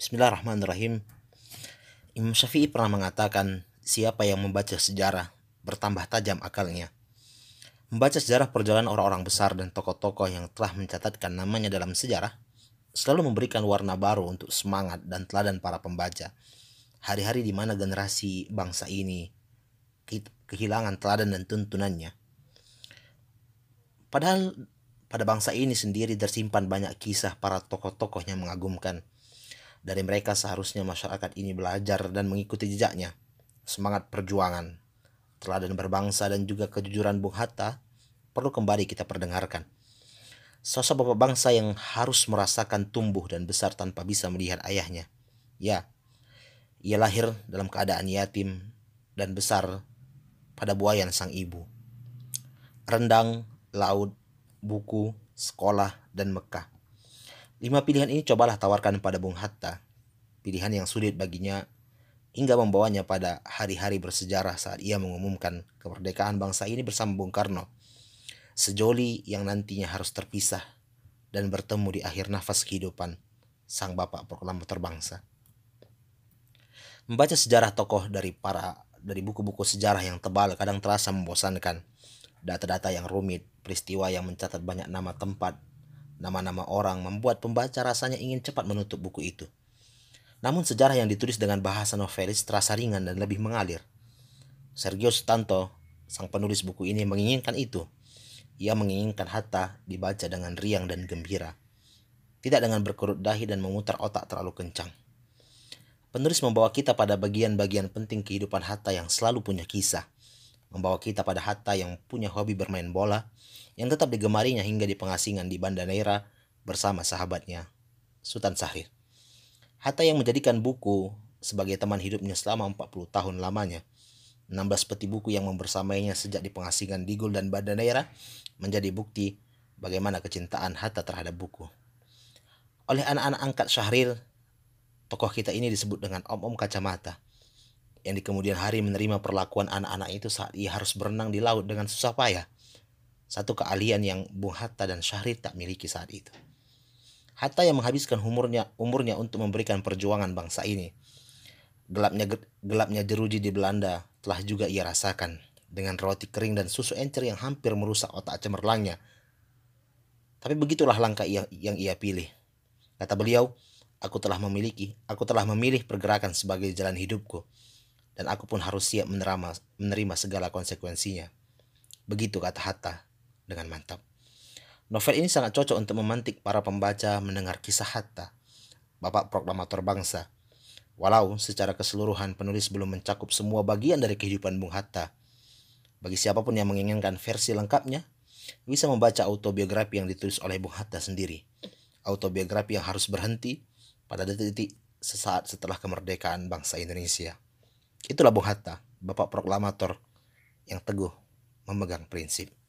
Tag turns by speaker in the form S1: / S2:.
S1: Bismillahirrahmanirrahim. Imam Syafi'i pernah mengatakan, siapa yang membaca sejarah bertambah tajam akalnya. Membaca sejarah perjalanan orang-orang besar dan tokoh-tokoh yang telah mencatatkan namanya dalam sejarah selalu memberikan warna baru untuk semangat dan teladan para pembaca. Hari-hari di mana generasi bangsa ini kehilangan teladan dan tuntunannya. Padahal pada bangsa ini sendiri tersimpan banyak kisah para tokoh-tokoh yang mengagumkan. Dari mereka seharusnya masyarakat ini belajar dan mengikuti jejaknya. Semangat perjuangan, teladan berbangsa dan juga kejujuran Bung Hatta perlu kembali kita perdengarkan. Sosok bapak bangsa yang harus merasakan tumbuh dan besar tanpa bisa melihat ayahnya. Ya, ia lahir dalam keadaan yatim dan besar pada buayan sang ibu. Rendang, laut, buku, sekolah, dan Mekah. Lima pilihan ini cobalah tawarkan pada Bung Hatta. Pilihan yang sulit baginya hingga membawanya pada hari-hari bersejarah saat ia mengumumkan kemerdekaan bangsa ini bersama Bung Karno. Sejoli yang nantinya harus terpisah dan bertemu di akhir nafas kehidupan sang bapak proklamator bangsa. Membaca sejarah tokoh dari para dari buku-buku sejarah yang tebal kadang terasa membosankan Data-data yang rumit, peristiwa yang mencatat banyak nama tempat, nama-nama orang membuat pembaca rasanya ingin cepat menutup buku itu. Namun sejarah yang ditulis dengan bahasa novelis terasa ringan dan lebih mengalir. Sergio Stanto, sang penulis buku ini menginginkan itu. Ia menginginkan Hatta dibaca dengan riang dan gembira. Tidak dengan berkerut dahi dan memutar otak terlalu kencang. Penulis membawa kita pada bagian-bagian penting kehidupan Hatta yang selalu punya kisah membawa kita pada Hatta yang punya hobi bermain bola, yang tetap digemarinya hingga di pengasingan di Banda Neira bersama sahabatnya, Sultan Sahrir. Hatta yang menjadikan buku sebagai teman hidupnya selama 40 tahun lamanya. 16 peti buku yang membersamainya sejak di pengasingan di Gul dan Banda Neira menjadi bukti bagaimana kecintaan Hatta terhadap buku. Oleh anak-anak angkat Syahrir, tokoh kita ini disebut dengan Om-Om Kacamata yang di kemudian hari menerima perlakuan anak-anak itu saat ia harus berenang di laut dengan susah payah. Satu keahlian yang Bung Hatta dan Syahrir tak miliki saat itu. Hatta yang menghabiskan umurnya umurnya untuk memberikan perjuangan bangsa ini. Gelapnya gelapnya jeruji di Belanda telah juga ia rasakan dengan roti kering dan susu encer yang hampir merusak otak cemerlangnya. Tapi begitulah langkah yang, yang ia pilih. Kata beliau, aku telah memiliki, aku telah memilih pergerakan sebagai jalan hidupku dan aku pun harus siap menerima, menerima segala konsekuensinya. Begitu kata Hatta dengan mantap. Novel ini sangat cocok untuk memantik para pembaca mendengar kisah Hatta, bapak proklamator bangsa. Walau secara keseluruhan penulis belum mencakup semua bagian dari kehidupan Bung Hatta. Bagi siapa pun yang menginginkan versi lengkapnya, bisa membaca autobiografi yang ditulis oleh Bung Hatta sendiri. Autobiografi yang harus berhenti pada detik-detik sesaat setelah kemerdekaan bangsa Indonesia. Itulah Bung Hatta, bapak proklamator yang teguh memegang prinsip.